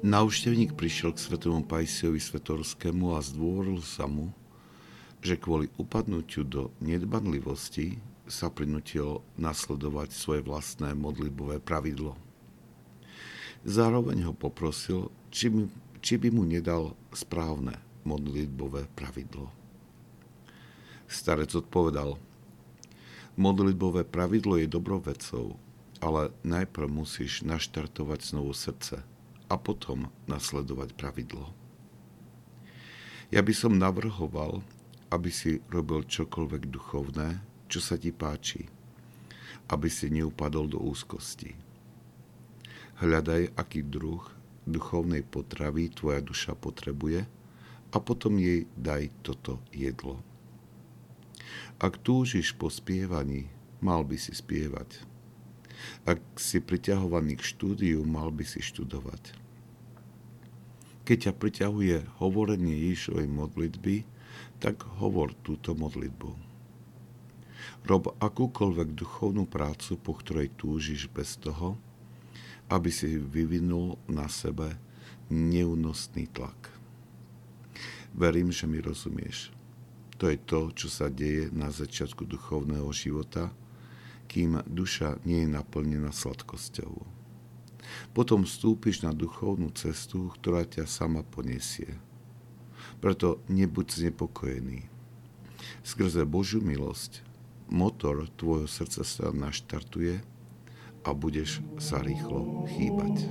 Návštevník prišiel k svetému Pajsiovi Svetorskému a zdôvoril sa mu, že kvôli upadnutiu do nedbanlivosti sa prinutil nasledovať svoje vlastné modlitbové pravidlo. Zároveň ho poprosil, či, by, či by mu nedal správne modlitbové pravidlo. Starec odpovedal, modlitbové pravidlo je dobrou vecou, ale najprv musíš naštartovať znovu srdce a potom nasledovať pravidlo. Ja by som navrhoval, aby si robil čokoľvek duchovné, čo sa ti páči, aby si neupadol do úzkosti. Hľadaj, aký druh duchovnej potravy tvoja duša potrebuje a potom jej daj toto jedlo. Ak túžiš po spievaní, mal by si spievať. Ak si priťahovaný k štúdiu, mal by si študovať. Keď ťa priťahuje hovorenie Ježišovej modlitby, tak hovor túto modlitbu. Rob akúkoľvek duchovnú prácu, po ktorej túžiš bez toho, aby si vyvinul na sebe neúnosný tlak. Verím, že mi rozumieš. To je to, čo sa deje na začiatku duchovného života, kým duša nie je naplnená sladkosťou. Potom vstúpiš na duchovnú cestu, ktorá ťa sama poniesie preto nebuď znepokojený. Skrze Božiu milosť motor tvojho srdca sa naštartuje a budeš sa rýchlo chýbať.